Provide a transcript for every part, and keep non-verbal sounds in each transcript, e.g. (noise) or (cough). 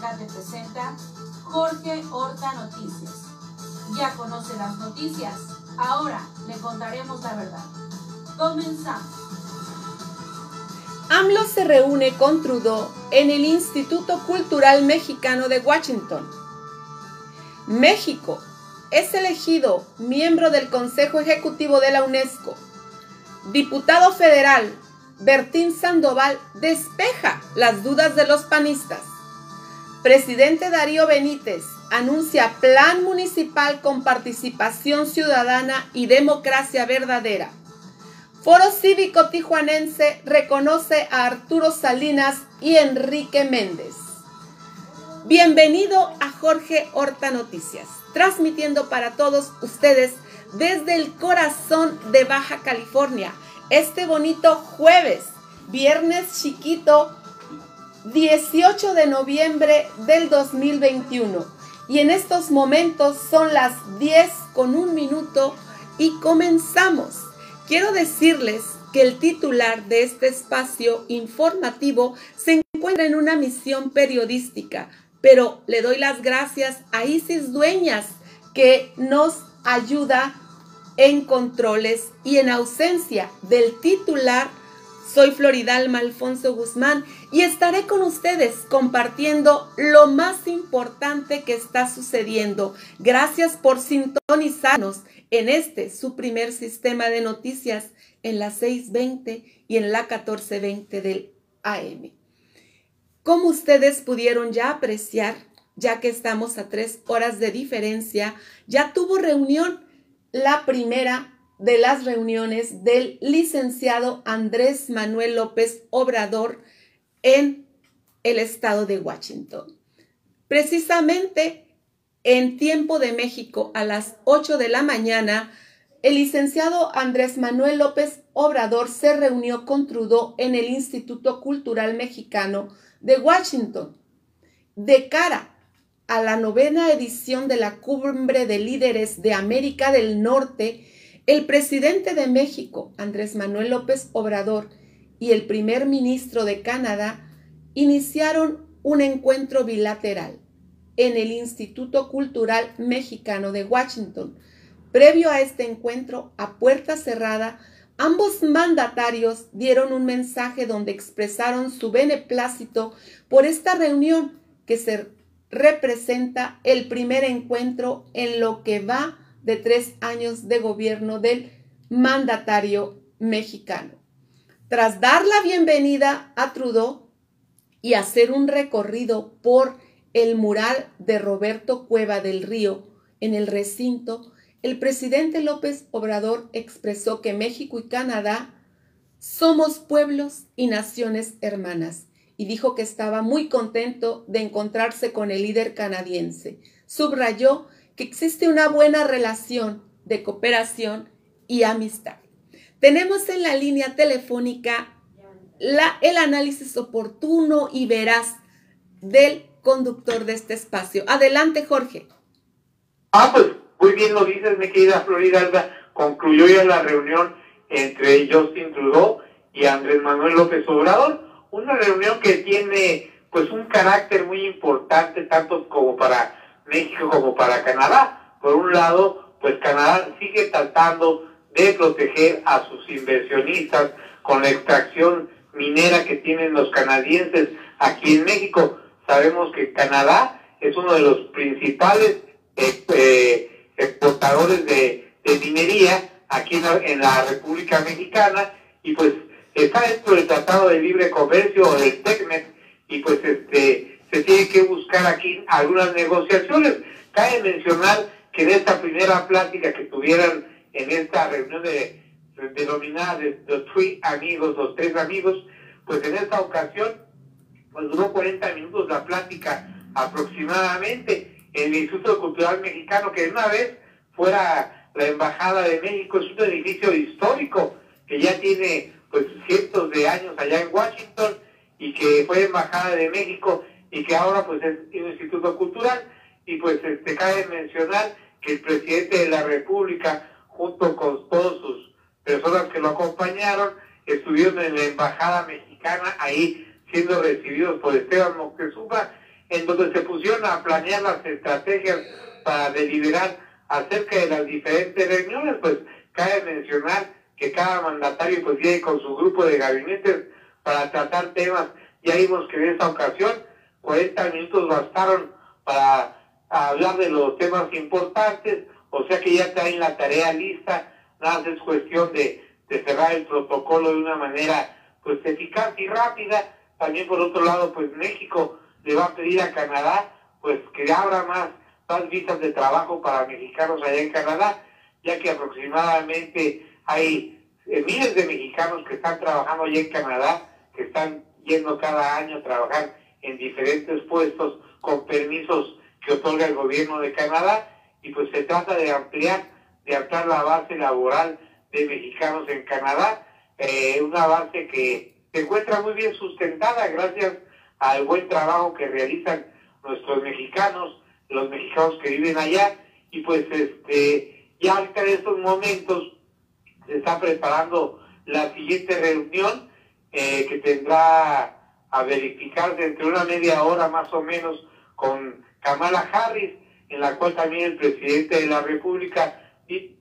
HDK te presenta Jorge Horta Noticias. Ya conoce las noticias, ahora le contaremos la verdad. Comenzamos. AMLO se reúne con Trudeau en el Instituto Cultural Mexicano de Washington. México es elegido miembro del Consejo Ejecutivo de la UNESCO. Diputado federal Bertín Sandoval despeja las dudas de los panistas. Presidente Darío Benítez anuncia plan municipal con participación ciudadana y democracia verdadera. Foro Cívico Tijuanense reconoce a Arturo Salinas y Enrique Méndez. Bienvenido a Jorge Horta Noticias, transmitiendo para todos ustedes desde el corazón de Baja California este bonito jueves, viernes chiquito, 18 de noviembre del 2021. Y en estos momentos son las 10 con un minuto y comenzamos. Quiero decirles que el titular de este espacio informativo se encuentra en una misión periodística, pero le doy las gracias a Isis Dueñas que nos ayuda en controles y en ausencia del titular, soy Floridalma Alfonso Guzmán y estaré con ustedes compartiendo lo más importante que está sucediendo. Gracias por sintonizarnos en este, su primer sistema de noticias en la 620 y en la 1420 del AM. Como ustedes pudieron ya apreciar, ya que estamos a tres horas de diferencia, ya tuvo reunión la primera de las reuniones del licenciado Andrés Manuel López Obrador en el estado de Washington. Precisamente en tiempo de México a las 8 de la mañana, el licenciado Andrés Manuel López Obrador se reunió con Trudeau en el Instituto Cultural Mexicano de Washington de cara a la novena edición de la Cumbre de Líderes de América del Norte, el presidente de México, Andrés Manuel López Obrador, y el primer ministro de Canadá iniciaron un encuentro bilateral en el Instituto Cultural Mexicano de Washington. Previo a este encuentro, a puerta cerrada, ambos mandatarios dieron un mensaje donde expresaron su beneplácito por esta reunión que se representa el primer encuentro en lo que va de tres años de gobierno del mandatario mexicano. Tras dar la bienvenida a Trudeau y hacer un recorrido por el mural de Roberto Cueva del Río en el recinto, el presidente López Obrador expresó que México y Canadá somos pueblos y naciones hermanas y dijo que estaba muy contento de encontrarse con el líder canadiense. Subrayó que existe una buena relación de cooperación y amistad. Tenemos en la línea telefónica el análisis oportuno y veraz del conductor de este espacio. Adelante, Jorge. Ah, pues muy bien lo dices, mi querida Florida. Concluyó ya la reunión entre Justin Trudeau y Andrés Manuel López Obrador una reunión que tiene pues un carácter muy importante tanto como para México como para Canadá. Por un lado, pues Canadá sigue tratando de proteger a sus inversionistas con la extracción minera que tienen los canadienses aquí en México. Sabemos que Canadá es uno de los principales eh, eh, exportadores de, minería aquí en la, en la República Mexicana y pues está dentro del Tratado de Libre Comercio o del TECMEC y pues este se tiene que buscar aquí algunas negociaciones. Cabe mencionar que en esta primera plática que tuvieran en esta reunión de, denominada de los tres amigos, los tres amigos, pues en esta ocasión pues duró 40 minutos la plática aproximadamente. En el Instituto Cultural Mexicano, que de una vez fuera la Embajada de México, es un edificio histórico que ya tiene pues cientos de años allá en Washington y que fue embajada de México y que ahora pues es un instituto cultural. Y pues este cabe mencionar que el presidente de la República junto con todas sus personas que lo acompañaron estuvieron en la embajada mexicana ahí siendo recibidos por Esteban Moctezuma en donde se pusieron a planear las estrategias para deliberar acerca de las diferentes reuniones, pues cabe mencionar que cada mandatario pues viene con su grupo de gabinetes para tratar temas. Ya vimos que en esta ocasión 40 minutos bastaron para hablar de los temas importantes, o sea que ya traen la tarea lista, nada más es cuestión de, de cerrar el protocolo de una manera pues eficaz y rápida. También por otro lado, pues México le va a pedir a Canadá pues que abra más, más visas de trabajo para mexicanos allá en Canadá, ya que aproximadamente hay eh, miles de mexicanos que están trabajando allá en Canadá, que están yendo cada año a trabajar en diferentes puestos con permisos que otorga el gobierno de Canadá y pues se trata de ampliar, de ampliar la base laboral de mexicanos en Canadá, eh, una base que se encuentra muy bien sustentada gracias al buen trabajo que realizan nuestros mexicanos, los mexicanos que viven allá, y pues este ya ahorita en estos momentos se está preparando la siguiente reunión eh, que tendrá a verificarse entre una media hora más o menos con Kamala Harris, en la cual también el presidente de la República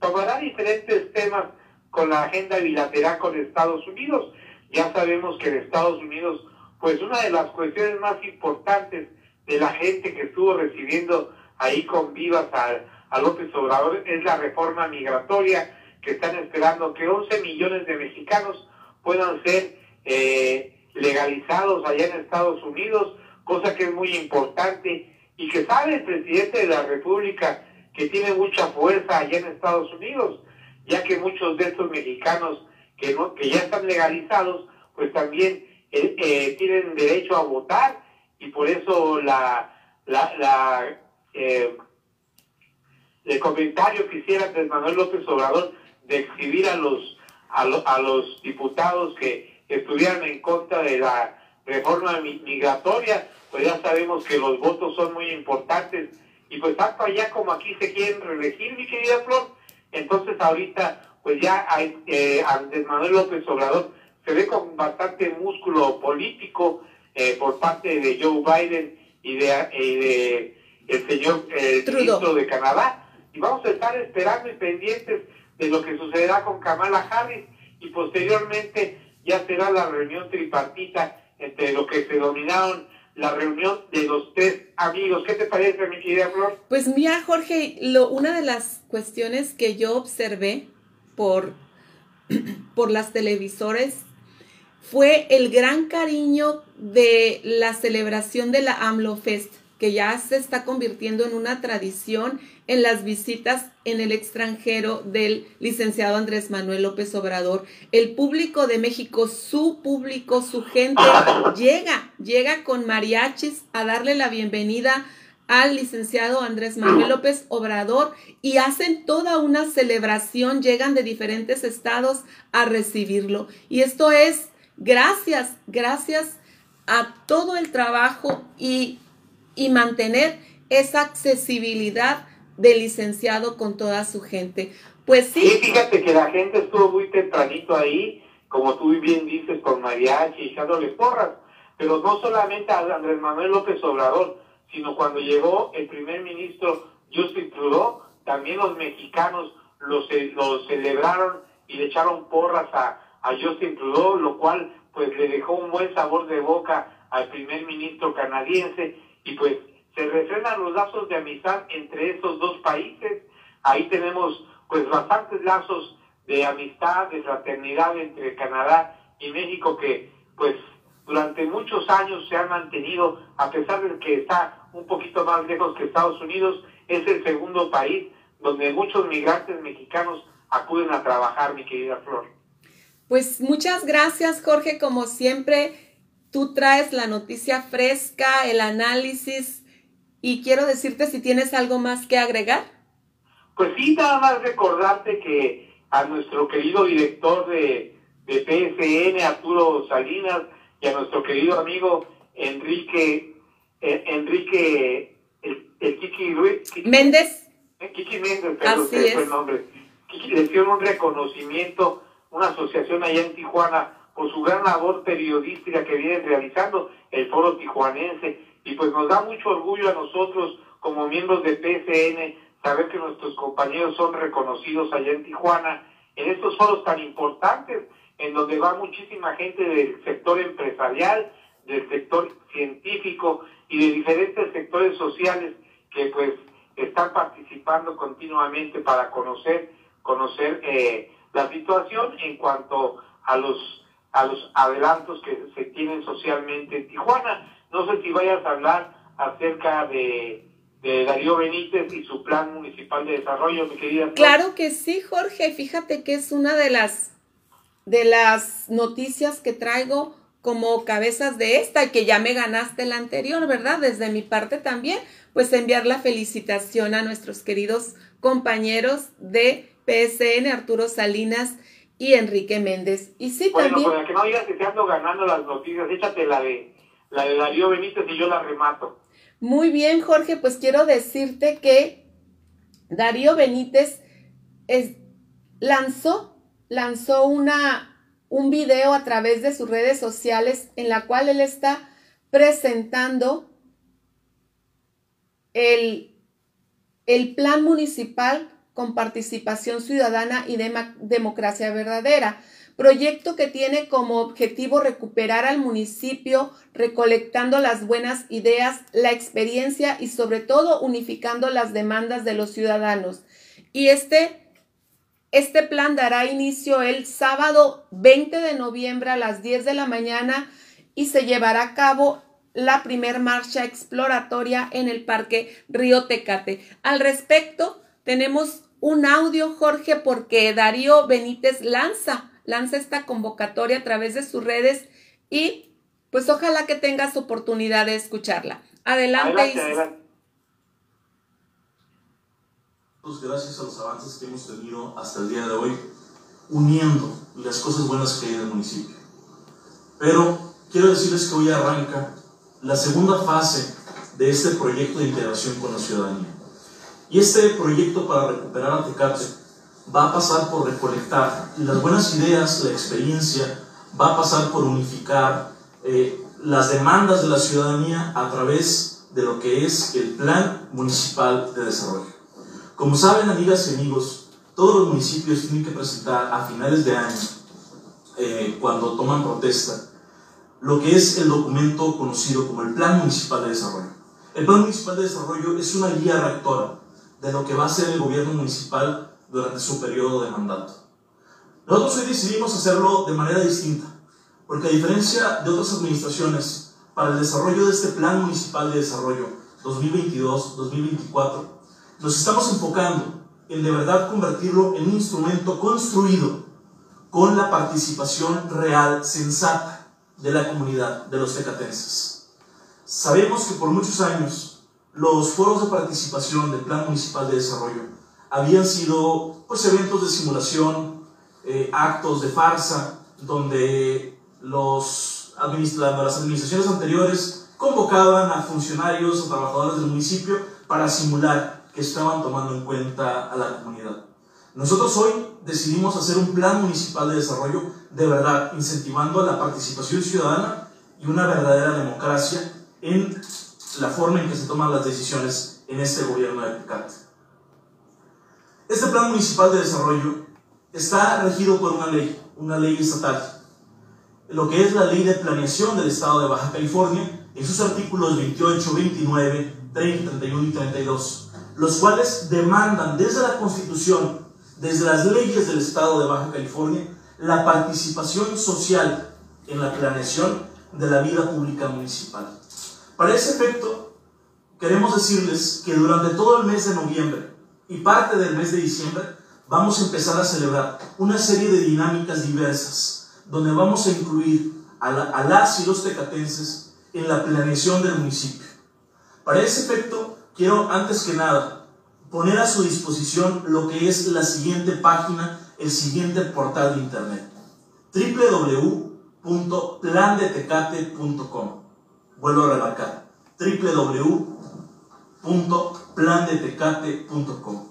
tomará diferentes temas con la agenda bilateral con Estados Unidos. Ya sabemos que en Estados Unidos pues una de las cuestiones más importantes de la gente que estuvo recibiendo ahí con vivas a, López Obrador es la reforma migratoria, que están esperando que 11 millones de mexicanos puedan ser eh, legalizados allá en Estados Unidos, cosa que es muy importante y que sabe el presidente de la República que tiene mucha fuerza allá en Estados Unidos, ya que muchos de estos mexicanos que, no, que ya están legalizados, pues también eh, eh, tienen derecho a votar y por eso la, la, eh, el comentario que hiciera Andrés Manuel López Obrador de exhibir a los a, a los diputados que estuvieran en contra de la reforma migratoria, pues ya sabemos que los votos son muy importantes y pues tanto allá como aquí se quieren reelegir, mi querida Flor. Entonces ahorita pues ya hay, Andrés Manuel López Obrador se ve con bastante músculo político eh, por parte de Joe Biden y de, de el señor eh, ministro de Canadá. Y vamos a estar esperando y pendientes de lo que sucederá con Kamala Harris y posteriormente ya será la reunión tripartita entre lo que se dominaron la reunión de los tres amigos. ¿Qué te parece, mi querida Flor? Pues mira, Jorge, lo, una de las cuestiones que yo observé por, (clears throat) por las televisores fue el gran cariño de la celebración de la AMLO Fest, que ya se está convirtiendo en una tradición en las visitas en el extranjero del licenciado Andrés Manuel López Obrador. El público de México, su público, su gente, (laughs) llega, llega con mariachis a darle la bienvenida al licenciado Andrés Manuel López Obrador y hacen toda una celebración, llegan de diferentes estados a recibirlo. Y esto es Gracias, gracias a todo el trabajo y, y mantener esa accesibilidad del licenciado con toda su gente. Pues sí. Sí, fíjate que la gente estuvo muy tempranito ahí, como tú bien dices, con mariachi, echándole porras. Pero no solamente a Andrés Manuel López Obrador, sino cuando llegó el primer ministro Justin Trudeau, también los mexicanos lo, lo celebraron y le echaron porras a, a Justin Trudeau, lo cual pues le dejó un buen sabor de boca al primer ministro canadiense y pues se refrenan los lazos de amistad entre estos dos países. Ahí tenemos pues bastantes lazos de amistad, de fraternidad entre Canadá y México que pues durante muchos años se han mantenido, a pesar de que está un poquito más lejos que Estados Unidos, es el segundo país donde muchos migrantes mexicanos acuden a trabajar, mi querida Flor. Pues muchas gracias, Jorge. Como siempre, tú traes la noticia fresca, el análisis y quiero decirte si tienes algo más que agregar. Pues sí, nada más recordarte que a nuestro querido director de, de PSN, Arturo Salinas, y a nuestro querido amigo Enrique, eh, Enrique, el, Kiki Ruiz. Méndez. Eh, Kiki Méndez, perdón, Así es. el nombre. Kiki le dio un reconocimiento una asociación allá en Tijuana por su gran labor periodística que viene realizando el Foro Tijuanense. y pues nos da mucho orgullo a nosotros como miembros de PSN saber que nuestros compañeros son reconocidos allá en Tijuana en estos foros tan importantes en donde va muchísima gente del sector empresarial, del sector científico y de diferentes sectores sociales que pues están participando continuamente para conocer conocer eh, la situación en cuanto a los a los adelantos que se tienen socialmente en Tijuana. No sé si vayas a hablar acerca de, Darío Benítez y su plan municipal de desarrollo, mi querida. Claro que sí, Jorge. Fíjate que es una de las de las noticias que traigo como cabezas de esta que ya me ganaste la anterior, ¿verdad? Desde mi parte también, pues enviar la felicitación a nuestros queridos compañeros de PSN, Arturo Salinas y Enrique Méndez. Y sí, bueno, también... Bueno, que no digas que te ando ganando las noticias, échate la de, la de Darío Benítez y yo la remato. Muy bien, Jorge, pues quiero decirte que Darío Benítez es, lanzó, lanzó una, un video a través de sus redes sociales en la cual él está presentando el, el plan municipal con participación ciudadana y de democracia verdadera. Proyecto que tiene como objetivo recuperar al municipio recolectando las buenas ideas, la experiencia y sobre todo unificando las demandas de los ciudadanos. Y este, este plan dará inicio el sábado 20 de noviembre a las 10 de la mañana y se llevará a cabo la primer marcha exploratoria en el Parque Río Tecate. Al respecto, tenemos un audio, Jorge, porque Darío Benítez lanza, lanza esta convocatoria a través de sus redes y pues ojalá que tengas oportunidad de escucharla. Adelante. adelante, Pues gracias a los avances que hemos tenido hasta el día de hoy, uniendo las cosas buenas que hay en el municipio. Pero quiero decirles que hoy arranca la segunda fase de este proyecto de integración con la ciudadanía. Y este proyecto para recuperar a va a pasar por recolectar las buenas ideas, la experiencia, va a pasar por unificar eh, las demandas de la ciudadanía a través de lo que es el Plan Municipal de Desarrollo. Como saben, amigas y amigos, todos los municipios tienen que presentar a finales de año, eh, cuando toman protesta, lo que es el documento conocido como el Plan Municipal de Desarrollo. El Plan Municipal de Desarrollo es una guía rectora de lo que va a ser el gobierno municipal durante su periodo de mandato. Nosotros hoy decidimos hacerlo de manera distinta, porque a diferencia de otras administraciones, para el desarrollo de este Plan Municipal de Desarrollo 2022-2024, nos estamos enfocando en de verdad convertirlo en un instrumento construido con la participación real, sensata de la comunidad, de los tecatenses. Sabemos que por muchos años los foros de participación del Plan Municipal de Desarrollo habían sido pues, eventos de simulación, eh, actos de farsa, donde los las administraciones anteriores convocaban a funcionarios o trabajadores del municipio para simular que estaban tomando en cuenta a la comunidad. Nosotros hoy decidimos hacer un plan municipal de desarrollo de verdad, incentivando la participación ciudadana y una verdadera democracia en la forma en que se toman las decisiones en este gobierno de Tecate. Este plan municipal de desarrollo está regido por una ley, una ley estatal, lo que es la ley de planeación del estado de Baja California, en sus artículos 28, 29, 30, 31 y 32, los cuales demandan desde la constitución, desde las leyes del estado de Baja California, la participación social en la planeación de la vida pública municipal. Para ese efecto, queremos decirles que durante todo el mes de noviembre y parte del mes de diciembre vamos a empezar a celebrar una serie de dinámicas diversas, donde vamos a incluir a, las y los tecatenses en la planeación del municipio. Para ese efecto, quiero antes que nada poner a su disposición lo que es la siguiente página, el siguiente portal de internet www.plandetecate.com Vuelvo a remarcar, www.plandetecate.com.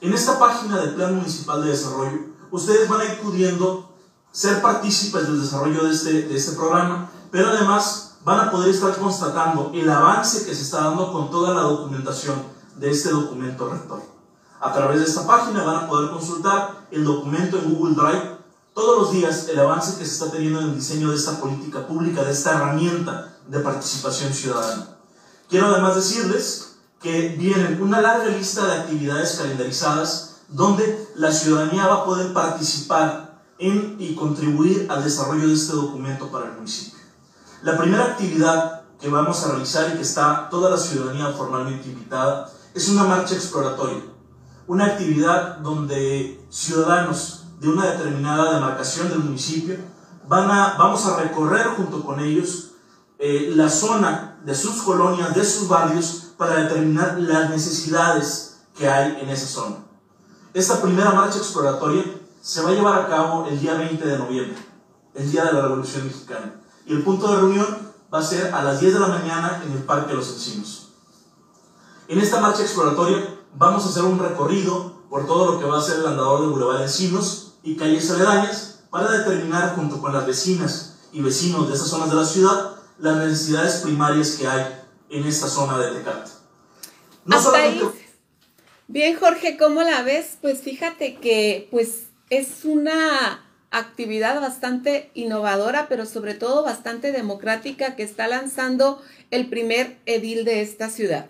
En esta página del Plan Municipal de Desarrollo, ustedes van a ir pudiendo ser partícipes del desarrollo de este, de este programa, pero además van a poder estar constatando el avance que se está dando con toda la documentación de este documento rector. A través de esta página van a poder consultar el documento en Google Drive todos los días, el avance que se está teniendo en el diseño de esta política pública, de esta herramienta de participación ciudadana. Quiero además decirles que viene una larga lista de actividades calendarizadas donde la ciudadanía va a poder participar en y contribuir al desarrollo de este documento para el municipio. La primera actividad que vamos a realizar y que está toda la ciudadanía formalmente invitada es una marcha exploratoria, una actividad donde ciudadanos de una determinada demarcación del municipio van a, vamos a recorrer junto con ellos eh, la zona de sus colonias, de sus barrios, para determinar las necesidades que hay en esa zona. Esta primera marcha exploratoria se va a llevar a cabo el día 20 de noviembre, el día de la Revolución Mexicana. Y el punto de reunión va a ser a las 10 de la mañana en el Parque de los Encinos. En esta marcha exploratoria vamos a hacer un recorrido por todo lo que va a ser el andador del Boulevard Encinos y calles aledañas para determinar junto con las vecinas y vecinos de esas zonas de la ciudad las necesidades primarias que hay en esta zona de Tecate. No Bien, Jorge, ¿cómo la ves? Pues fíjate que pues es una actividad bastante innovadora, pero sobre todo bastante democrática que está lanzando el primer edil de esta ciudad.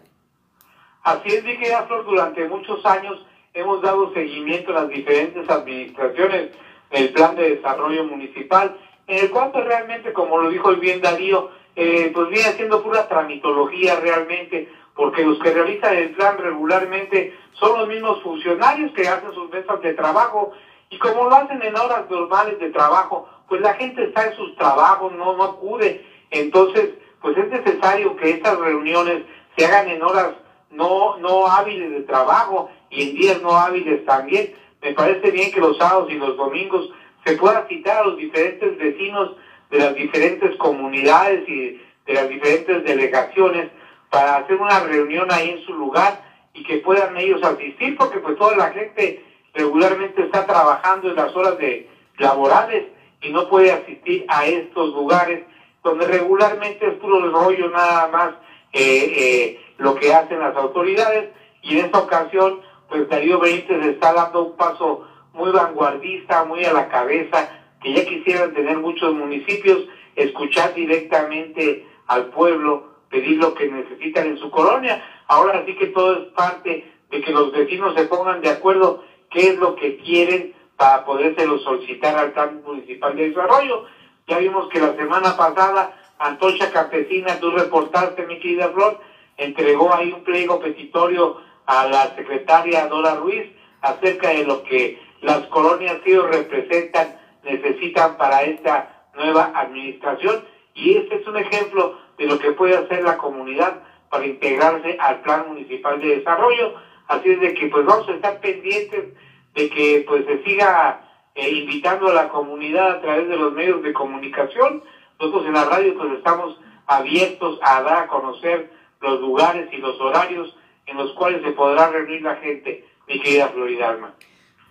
Así es, mi querida Flor, durante muchos años hemos dado seguimiento a las diferentes administraciones del plan de desarrollo municipal, en el cual pues, realmente, como lo dijo el bien Darío, eh, pues viene haciendo pura tramitología realmente, porque los que realizan el plan regularmente son los mismos funcionarios que hacen sus mesas de trabajo y como lo hacen en horas normales de trabajo, pues la gente está en sus trabajos, no, no acude. Entonces, pues es necesario que estas reuniones se hagan en horas no, no hábiles de trabajo y en días no hábiles también. Me parece bien que los sábados y los domingos se pueda citar a los diferentes vecinos de las diferentes comunidades y de las diferentes delegaciones para hacer una reunión ahí en su lugar y que puedan ellos asistir porque pues toda la gente regularmente está trabajando en las horas de laborales y no puede asistir a estos lugares donde regularmente es puro rollo nada más eh, eh, lo que hacen las autoridades. Y en esta ocasión pues Darío Benítez está dando un paso muy vanguardista, muy a la cabeza, que ya quisieran tener muchos municipios, escuchar directamente al pueblo, pedir lo que necesitan en su colonia. Ahora sí que todo es parte de que los vecinos se pongan de acuerdo qué es lo que quieren para podérselo solicitar al plan municipal de desarrollo. Ya vimos que la semana pasada Antocha Campesina, tú reportaste, mi querida Flor, entregó ahí un pliego petitorio a la secretaria Dora Ruiz acerca de lo que las colonias que ellos representan necesitan para esta nueva administración y este es un ejemplo de lo que puede hacer la comunidad para integrarse al plan municipal de desarrollo Así es de que pues vamos a estar pendientes de que pues se siga eh, invitando a la comunidad a través de los medios de comunicación. Nosotros en la radio pues estamos abiertos a dar a conocer los lugares y los horarios en los cuales se podrá reunir la gente, mi querida Floridalma.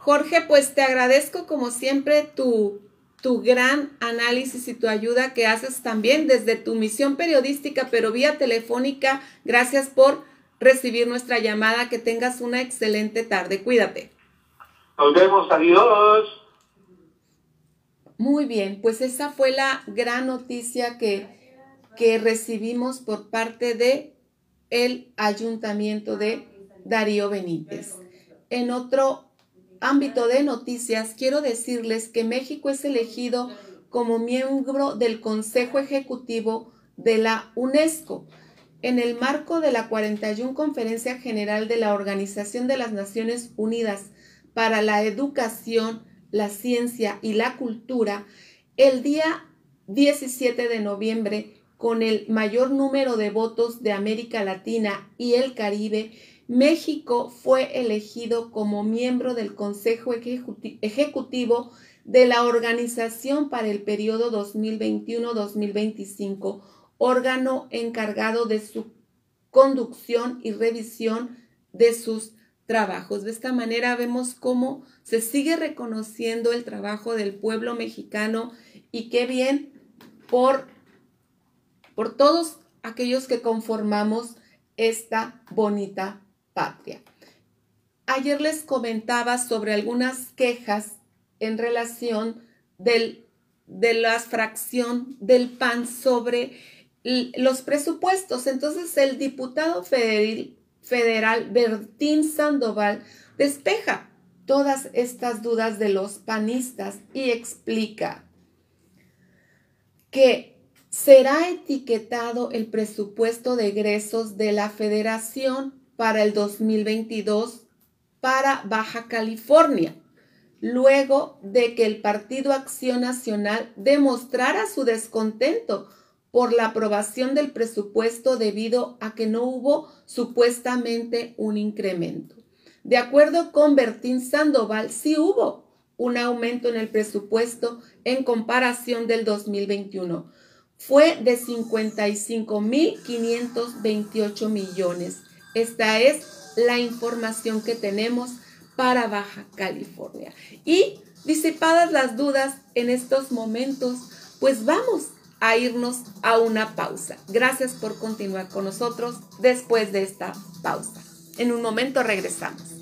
Jorge, pues te agradezco como siempre tu, tu gran análisis y tu ayuda que haces también desde tu misión periodística, pero vía telefónica. Gracias por recibir nuestra llamada. Que tengas una excelente tarde. Cuídate. Nos vemos. Adiós. Muy bien, pues esa fue la gran noticia que, que recibimos por parte de el ayuntamiento de Darío Benítez. En otro ámbito de noticias, quiero decirles que México es elegido como miembro del Consejo Ejecutivo de la UNESCO. En el marco de la 41 Conferencia General de la Organización de las Naciones Unidas para la Educación, la Ciencia y la Cultura, el día 17 de noviembre, con el mayor número de votos de América Latina y el Caribe, México fue elegido como miembro del Consejo Ejecutivo de la Organización para el periodo 2021-2025 órgano encargado de su conducción y revisión de sus trabajos. De esta manera vemos cómo se sigue reconociendo el trabajo del pueblo mexicano y qué bien por, por todos aquellos que conformamos esta bonita patria. Ayer les comentaba sobre algunas quejas en relación del, de la fracción del PAN sobre los presupuestos. Entonces el diputado federal, federal Bertín Sandoval despeja todas estas dudas de los panistas y explica que será etiquetado el presupuesto de egresos de la federación para el 2022 para Baja California, luego de que el Partido Acción Nacional demostrara su descontento por la aprobación del presupuesto debido a que no hubo supuestamente un incremento. De acuerdo con Bertín Sandoval, sí hubo un aumento en el presupuesto en comparación del 2021. Fue de 55.528 millones. Esta es la información que tenemos para Baja California. Y disipadas las dudas en estos momentos, pues vamos a irnos a una pausa. Gracias por continuar con nosotros después de esta pausa. En un momento regresamos.